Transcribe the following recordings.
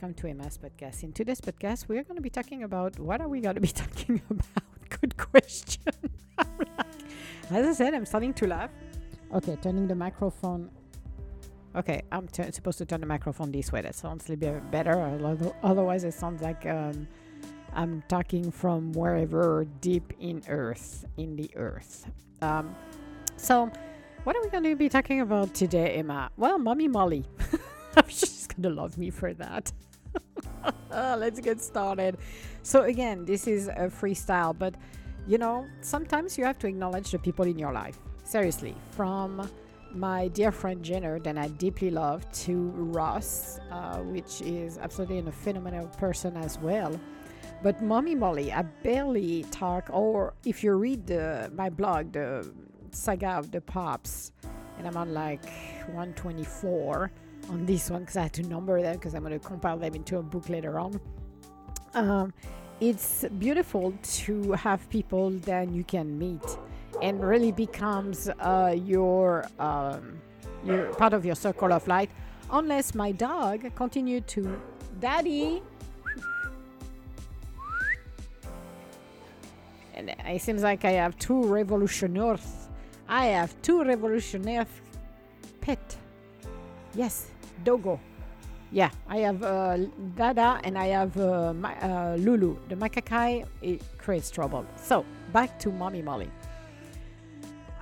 welcome to Emma's podcast. In today's podcast, we are going to be talking about what are we going to be talking about? Good question. As I said, I'm starting to laugh. Okay, turning the microphone. Okay, I'm t- supposed to turn the microphone this way. That sounds a little bit better. Otherwise, it sounds like um, I'm talking from wherever deep in earth, in the earth. Um, so, what are we going to be talking about today, Emma? Well, Mommy Molly. She's going to love me for that. Let's get started. So, again, this is a freestyle, but you know, sometimes you have to acknowledge the people in your life. Seriously, from my dear friend Jenner, that I deeply love, to Ross, uh, which is absolutely a phenomenal person as well. But Mommy Molly, I barely talk, or if you read the, my blog, the saga of the pops, and I'm on like 124 on this one because I had to number them because I'm going to compile them into a book later on. Um, it's beautiful to have people that you can meet and really becomes uh, your um, your part of your circle of light unless my dog continue to daddy! And it seems like i have two revolutionaires i have two revolutionaire pet. Yes dogo yeah, I have uh, Dada and I have uh, Ma- uh, Lulu. The macaque it creates trouble. So back to Mommy Molly.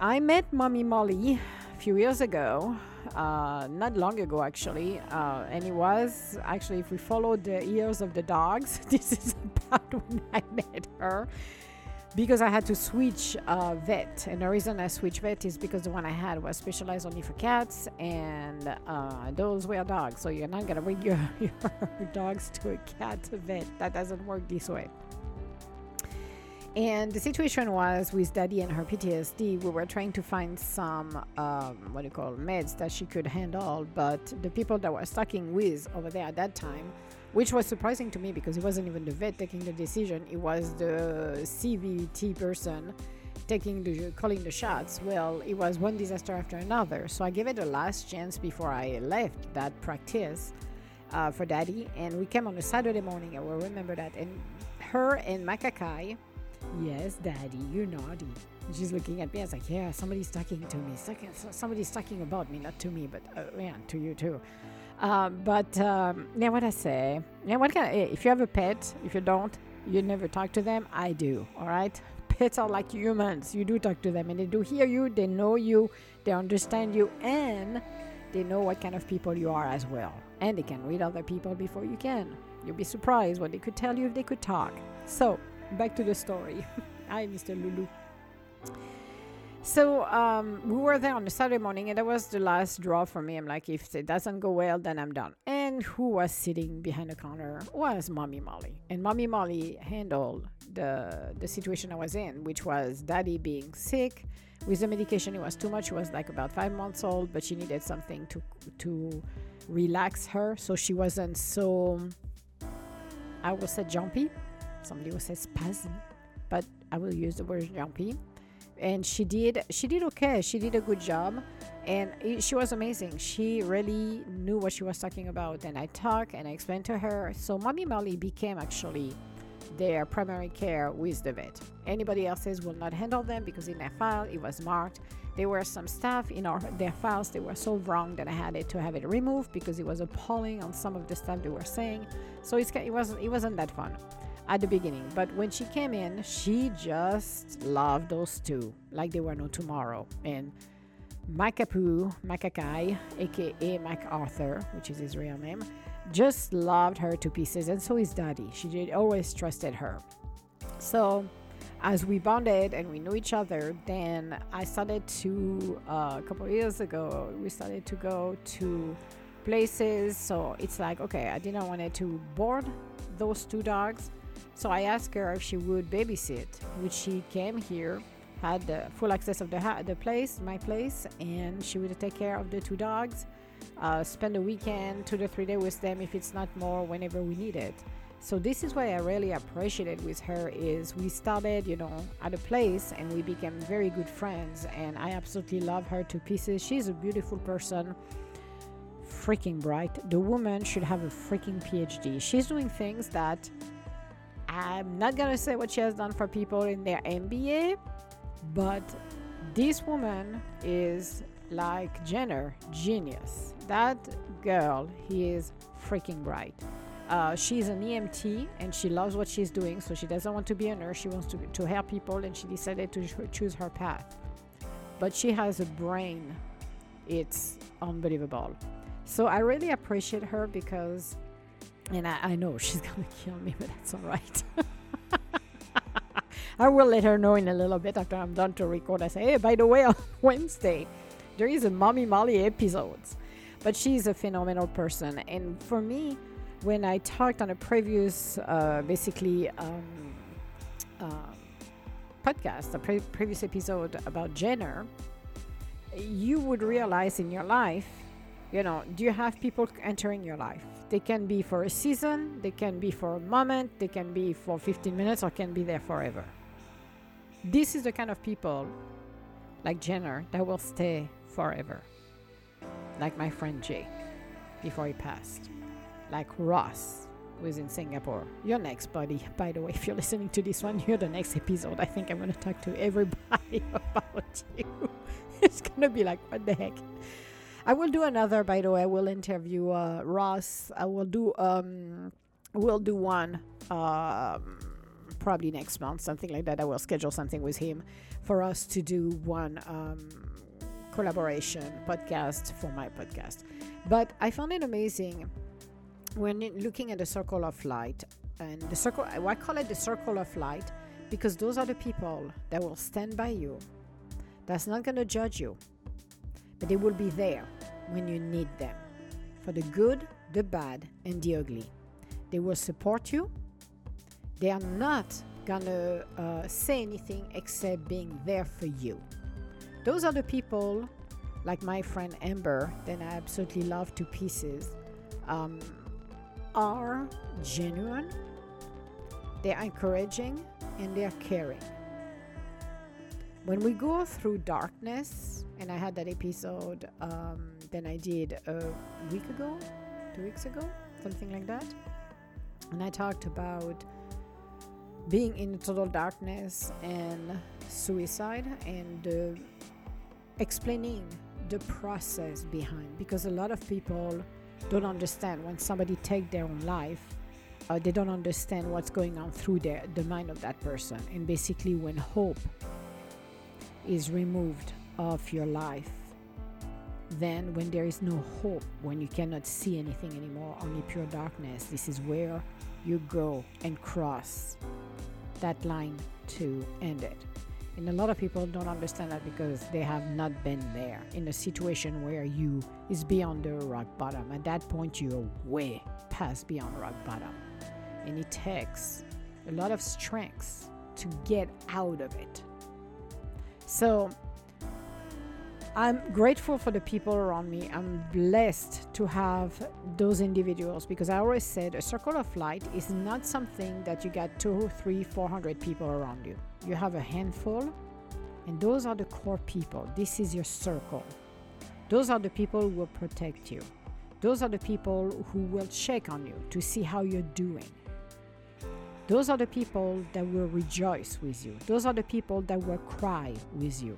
I met Mommy Molly a few years ago, uh, not long ago actually, uh, and it was actually if we followed the ears of the dogs, this is about when I met her because I had to switch uh, vet, and the reason I switched vet is because the one I had was specialized only for cats, and uh, those were dogs. So you're not gonna bring your, your dogs to a cat vet. That doesn't work this way. And the situation was with Daddy and her PTSD. We were trying to find some um, what do you call meds that she could handle, but the people that were stocking with over there at that time which was surprising to me because it wasn't even the vet taking the decision it was the cvt person taking the calling the shots. Well it was one disaster after another. So i gave it a last chance before i left that practice uh, for daddy. And we came on a saturday morning i will remember that. And her and makakai yes daddy you're naughty she's looking at me i was like yeah somebody's talking to me somebody's talking about me not to me but uh, yeah to you too um, but um, yeah, what I say, yeah, what kind of, if you have a pet, if you don't, you never talk to them. I do. All right. Pets are like humans. You do talk to them, and they do hear you. They know you. They understand you, and they know what kind of people you are as well. And they can read other people before you can. You'll be surprised what they could tell you if they could talk. So back to the story. Hi, Mr. Lulu. So um, we were there on a Saturday morning, and that was the last draw for me. I'm like, if it doesn't go well, then I'm done. And who was sitting behind the counter was Mommy Molly, and Mommy Molly handled the the situation I was in, which was Daddy being sick with the medication. It was too much. She was like about five months old, but she needed something to to relax her, so she wasn't so. I will say jumpy. Somebody will say spasm, but I will use the word jumpy. And she did she did okay. She did a good job. And it, she was amazing. She really knew what she was talking about. And i talked and i explained to her. So mommy molly became actually their primary care with the vet. Anybody else's will not handle them because in their file it was marked. There were some stuff in our their files they were so wrong that i had it to have it removed because it was appalling on some of the stuff they were saying. So it wasn't it wasn't that fun at the beginning. But when she came in, she just loved those two like they were no tomorrow. And Makapu, Makakai, aka MacArthur, which is his real name, just loved her to pieces. And so is Daddy. She did always trusted her. So as we bonded and we knew each other, then I started to, uh, a couple of years ago, we started to go to places. So it's like, okay, I didn't want to board those two dogs. So I asked her if she would babysit, which she came here, had the full access of the ha- the place, my place, and she would take care of the two dogs, uh, spend the weekend, two to three days with them if it's not more, whenever we need it. So this is what I really appreciated with her is we started, you know, at a place and we became very good friends and I absolutely love her to pieces. She's a beautiful person. Freaking bright. The woman should have a freaking PhD. She's doing things that I'm not to say what she has done for people in their MBA, but this woman is like Jenner, genius. That girl, he is freaking bright. Uh, she's an EMT and she loves what she's doing, so she doesn't want to be a nurse. She wants to, to help people, and she decided to choose her path. But she has a brain, it's unbelievable. So I really appreciate her because, and I, I know she's gonna kill me, but that's all right. I will let her know in a little bit after I'm done to record. I say, hey, by the way, on Wednesday, there is a Mommy Molly episodes. But she's a phenomenal person. And for me, when I talked on a previous, uh, basically, um, uh, podcast, a pre- previous episode about Jenner, you would realize in your life, you know, do you have people entering your life? They can be for a season, they can be for a moment, they can be for 15 minutes, or can be there forever. This is the kind of people like Jenner that will stay forever. Like my friend Jake before he passed like Ross was in Singapore. You're next, buddy. By the way, if you're listening to this one, you're the next episode. I think I'm going to talk to everybody about you. it's going to be like, what the heck? I will do another, by the way. I will interview uh, Ross. I will do, um, we'll do one um, probably next month, something like that. I will schedule something with him for us to do one um, collaboration podcast for my podcast. But I found it amazing when looking at the circle of light, and the circle, I call it the circle of light because those are the people that will stand by you, that's not going to judge you, but they will be there when you need them for the good, the bad, and the ugly. They will support you. They are not to uh, say anything except being there for you. Those are the people, like my friend Amber, that I absolutely love to pieces. Um, are genuine, they're encouraging, and they're caring. When we go through darkness, and I had that episode um, that I did a week ago, two weeks ago, something like that, and I talked about being in total darkness and suicide and uh, explaining the process behind because a lot of people don't understand when somebody take their own life uh, they don't understand what's going on through their, the mind of that person. And basically when hope is removed of your life then when there is no hope when you cannot see anything anymore only pure darkness this is where you go and cross that line to end it and a lot of people don't understand that because they have not been there in a situation where you is beyond the rock bottom. At that point, you're way past beyond rock bottom. And it takes a lot of strength to get out of it. So I'm grateful for the people around me. I'm blessed to have those individuals because I always said a circle of light is not something that you got two, three, four hundred people around you. You have a handful, and those are the core people. This is your circle. Those are the people who will protect you. Those are the people who will check on you to see how you're doing. Those are the people that will rejoice with you. Those are the people that will cry with you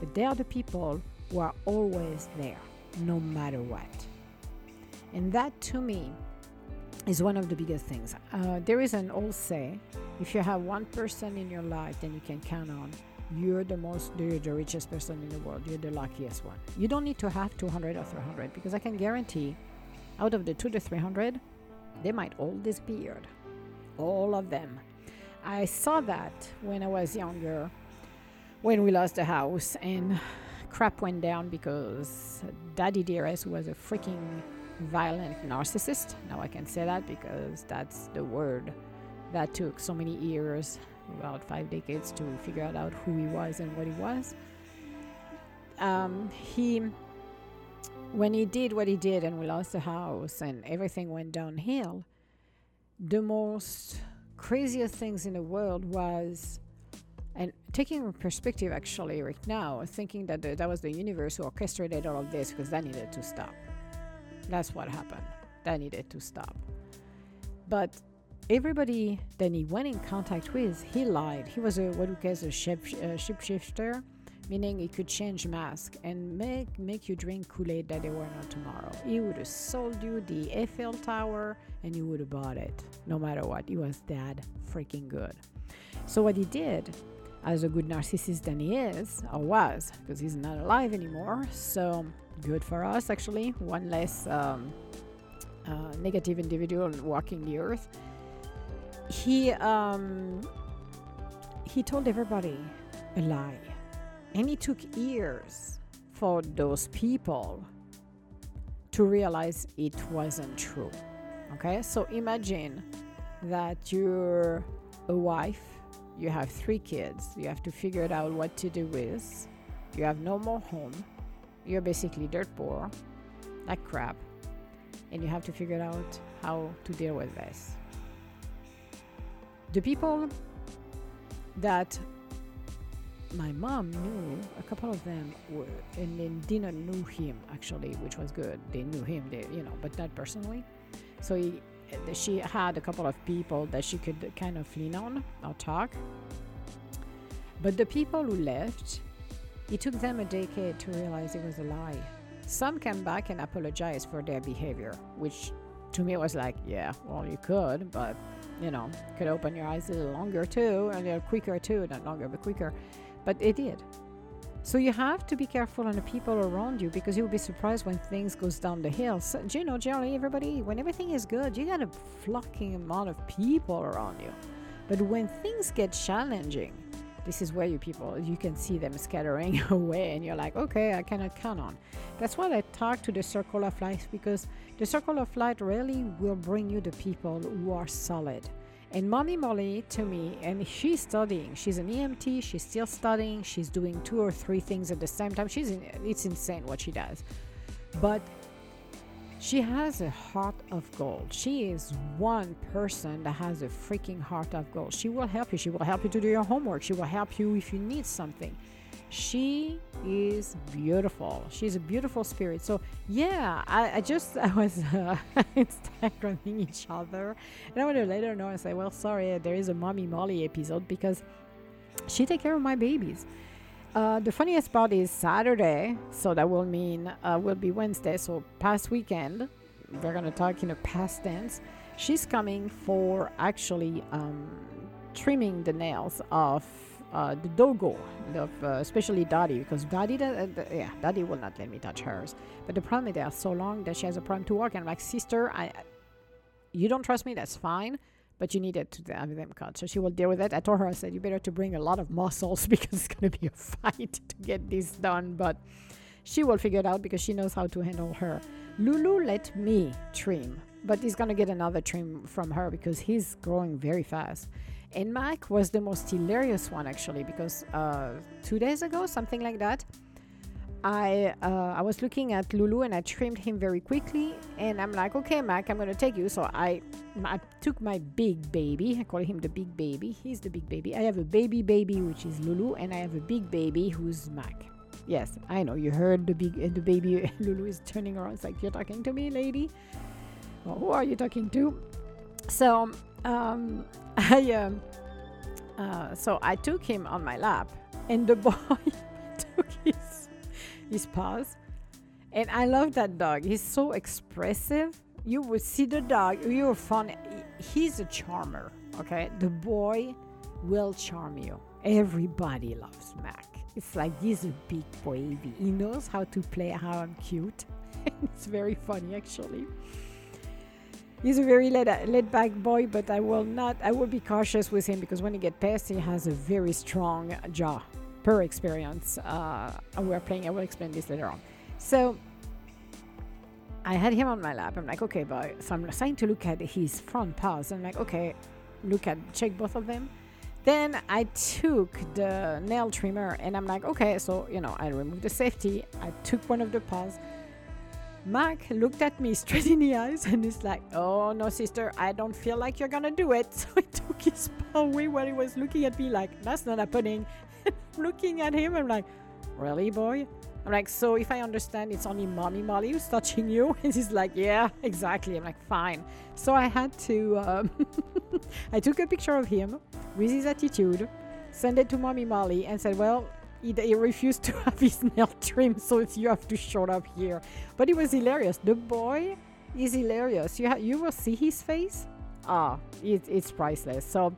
but they are the people who are always there, no matter what. And that to me is one of the biggest things. Uh, there is an old say if you have one person in your life that you can count on, you're the most, you're the richest person in the world. You're the luckiest one. You don't need to have 200 or 300 because I can guarantee out of the 2 to 300, they might all disappear. All of them. I saw that when I was younger when we lost the house and crap went down because Daddy Dearest was a freaking violent narcissist. Now I can say that because that's the word that took so many years, about five decades, to figure out who he was and what he was. Um, he, when he did what he did and we lost the house and everything went downhill, the most craziest things in the world was and taking perspective actually right now thinking that the, that was the universe who orchestrated all of this because that needed to stop. That's what happened. That needed to stop. But everybody that he went in contact with he lied. He was a what we call a ship, uh, shifter meaning he could change mask and make make you drink Kool-Aid that they were not tomorrow. He would have sold you the Eiffel Tower and you would have bought it, no matter what. He was that freaking good. So what he did, as a good narcissist than he is, or was, because he's not alive anymore. So good for us, actually. One less um, uh, negative individual walking the earth. He um, he told everybody a lie and it took years for those people to realize it wasn't true. Okay, so imagine that you're a wife, you have three kids, you have to figure out what to do with, you have no more home, you're basically dirt poor, like crap, and you have to figure out how to deal with this. The people that my mom knew a couple of them were, and then didn't knew him actually, which was good. They knew him, they you know, but not personally. So he, she had a couple of people that she could kind of lean on or talk. But the people who left, it took them a decade to realize it was a lie. Some came back and apologized for their behavior, which to me was like, yeah, well, you could, but you know, could open your eyes a little longer too, and a little quicker too, not longer, but quicker. But it did. So you have to be careful on the people around you because you'll be surprised when things goes down the hill. So, you know, generally everybody, when everything is good, you got a flocking amount of people around you. But when things get challenging, this is where you people you can see them scattering away and you're like okay i cannot count on that's why i talk to the circle of life because the circle of life really will bring you the people who are solid and Mommy Molly, to me, and she's studying. She's an EMT. She's still studying. She's doing two or three things at the same time. She's in, it's insane what she does, but she has a heart of gold. She is one person that has a freaking heart of gold. She will help you. She will help you to do your homework. She will help you if you need something. She is beautiful. She's a beautiful spirit. So yeah, I, I just I was uh, Instagramming each other, and I want to let her know and say, well, sorry, there is a mommy Molly episode because she take care of my babies. Uh, the funniest part is Saturday, so that will mean uh, will be Wednesday. So past weekend, we're gonna talk in a past tense. She's coming for actually um, trimming the nails of uh, the dogo, of, uh, especially Daddy, because Daddy, uh, yeah, Daddy will not let me touch hers. But the problem is they are so long that she has a problem to walk. And I'm like, sister, I, you don't trust me, that's fine, but you needed to have them cut. So she will deal with it. I told her, I said, you better to bring a lot of muscles because it's going to be a fight to get this done. But she will figure it out because she knows how to handle her. Lulu let me trim, but he's going to get another trim from her because he's growing very fast. And Mac was the most hilarious one actually because uh, two days ago, something like that, I uh, I was looking at Lulu and I trimmed him very quickly and I'm like, okay, Mac, I'm gonna take you. So I I took my big baby. I call him the big baby. He's the big baby. I have a baby baby which is Lulu, and I have a big baby who's Mac. Yes, I know you heard the big uh, the baby Lulu is turning around. It's like you're talking to me, lady. Well, who are you talking to? So um, I um, uh, so I took him on my lap, and the boy took his his paws, and I love that dog. He's so expressive. You would see the dog. You will find he's a charmer. Okay, the boy will charm you. Everybody loves Mac. It's like he's a big baby. He knows how to play how I'm cute. it's very funny actually. He's a very laid, laid back boy, but I will not. I will be cautious with him because when he gets pissed, he has a very strong jaw. Per experience, uh, we're playing. I will explain this later on. So I had him on my lap. I'm like, okay, boy. So I'm starting to look at his front paws. I'm like, okay, look at check both of them. Then I took the nail trimmer and I'm like, okay, so you know, I removed the safety. I took one of the paws Mac looked at me straight in the eyes and he's like, Oh no, sister, I don't feel like you're gonna do it. So he took his paw away while he was looking at me like, That's not happening. looking at him, I'm like, Really, boy? I'm like, So if I understand, it's only mommy Molly who's touching you? And he's like, Yeah, exactly. I'm like, Fine. So I had to, um, I took a picture of him with his attitude, sent it to mommy Molly, and said, Well, he, he, refused to have his nail trimmed, so you have to show up here. But it was hilarious. The boy is hilarious. You ha- you will see his face. Ah, it, it's priceless. So,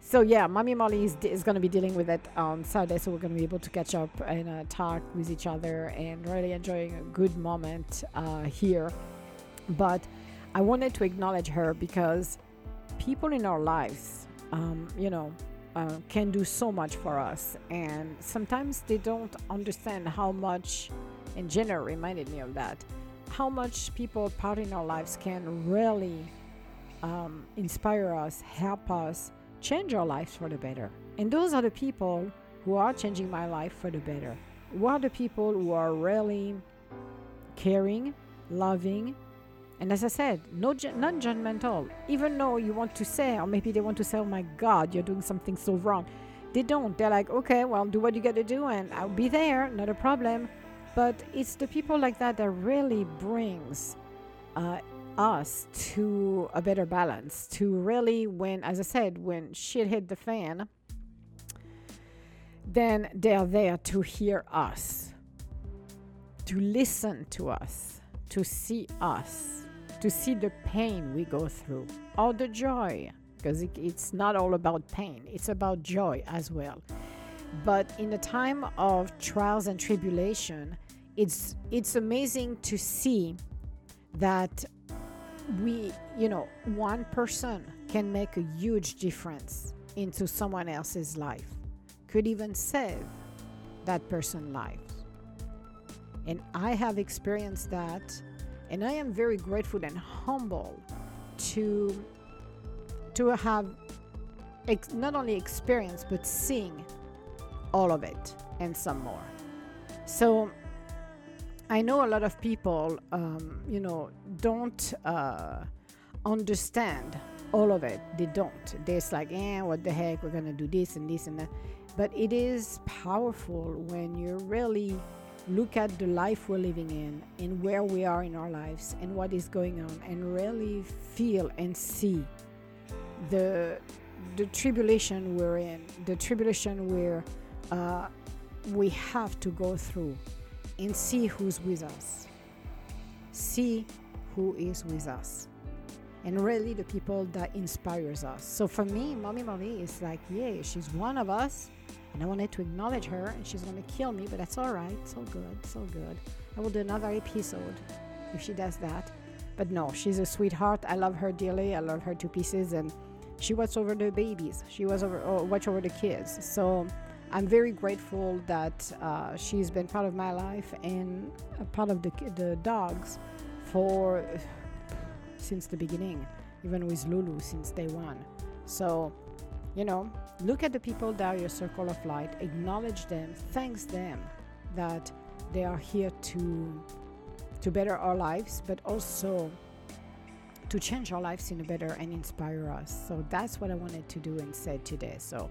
so yeah, Mommy Molly is, is going to be dealing with it on Saturday, so we're going to be able to catch up and uh, talk with each other and really enjoying a good moment uh, here. But I wanted to acknowledge her because people in our lives, um, you know, uh, can do so much for us. And sometimes they don't understand how much, and Jenna reminded me of that, how much people part in our lives can really um, inspire us, help us, change our lives for the better. And those are the people who are changing my life for the better. Who are the people who are really caring, loving, and as I said, no non judgmental. Even though you want to say, or maybe they want to say, oh my God, you're doing something so wrong. They don't. They're like, okay, well, do what you got to do and I'll be there, not a problem. But it's the people like that that really brings uh, us to a better balance. To really, when, as I said, when shit hit the fan, then they're there to hear us, to listen to us, to see us to see the pain we go through or the joy because it, it's not all about pain it's about joy as well. But in a time of trials and tribulation it's it's amazing to see that we you know one person can make a huge difference into someone else's life could even save that person's life and i have experienced that and I am very grateful and humble to to have ex- not only experience but seeing all of it and some more. So I know a lot of people, um, you know, don't uh, understand all of it. They don't. They're like, eh, what the heck? We're gonna do this and this and that. But it is powerful when you're really look at the life we're living in and where we are in our lives and what is going on and really feel and see the the tribulation we're in the tribulation where uh, we have to go through and see who's with us. See who is with us. And really the people that inspires us. So for me mommy molly is like yeah she's one of us and I wanted to acknowledge her, and she's gonna kill me, but that's all right. So good, so good. I will do another episode if she does that. But no, she's a sweetheart. I love her dearly. I love her to pieces, and she watches over the babies. She was over oh, watch over the kids. So I'm very grateful that uh, she's been part of my life and a part of the the dogs for since the beginning, even with Lulu since day one. So you know, look at the people that are your circle of light, acknowledge them, thanks them that they are here to to better our lives, but also to change our lives in a better and inspire us. So that's what I wanted to do and say today. So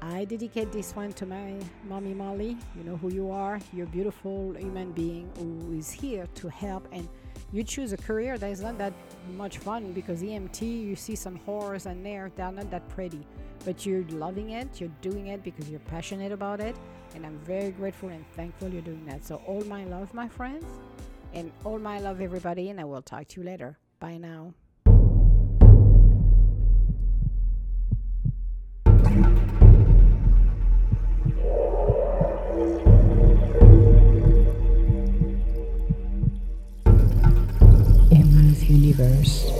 I dedicate this one to my mommy Molly. You know who you are. You're a beautiful human being who is here to help and you choose a career that is not that much fun because EMT, you see some horrors and there, they're not that pretty. But you're loving it, you're doing it because you're passionate about it. And I'm very grateful and thankful you're doing that. So, all my love, my friends, and all my love, everybody. And I will talk to you later. Bye now. years.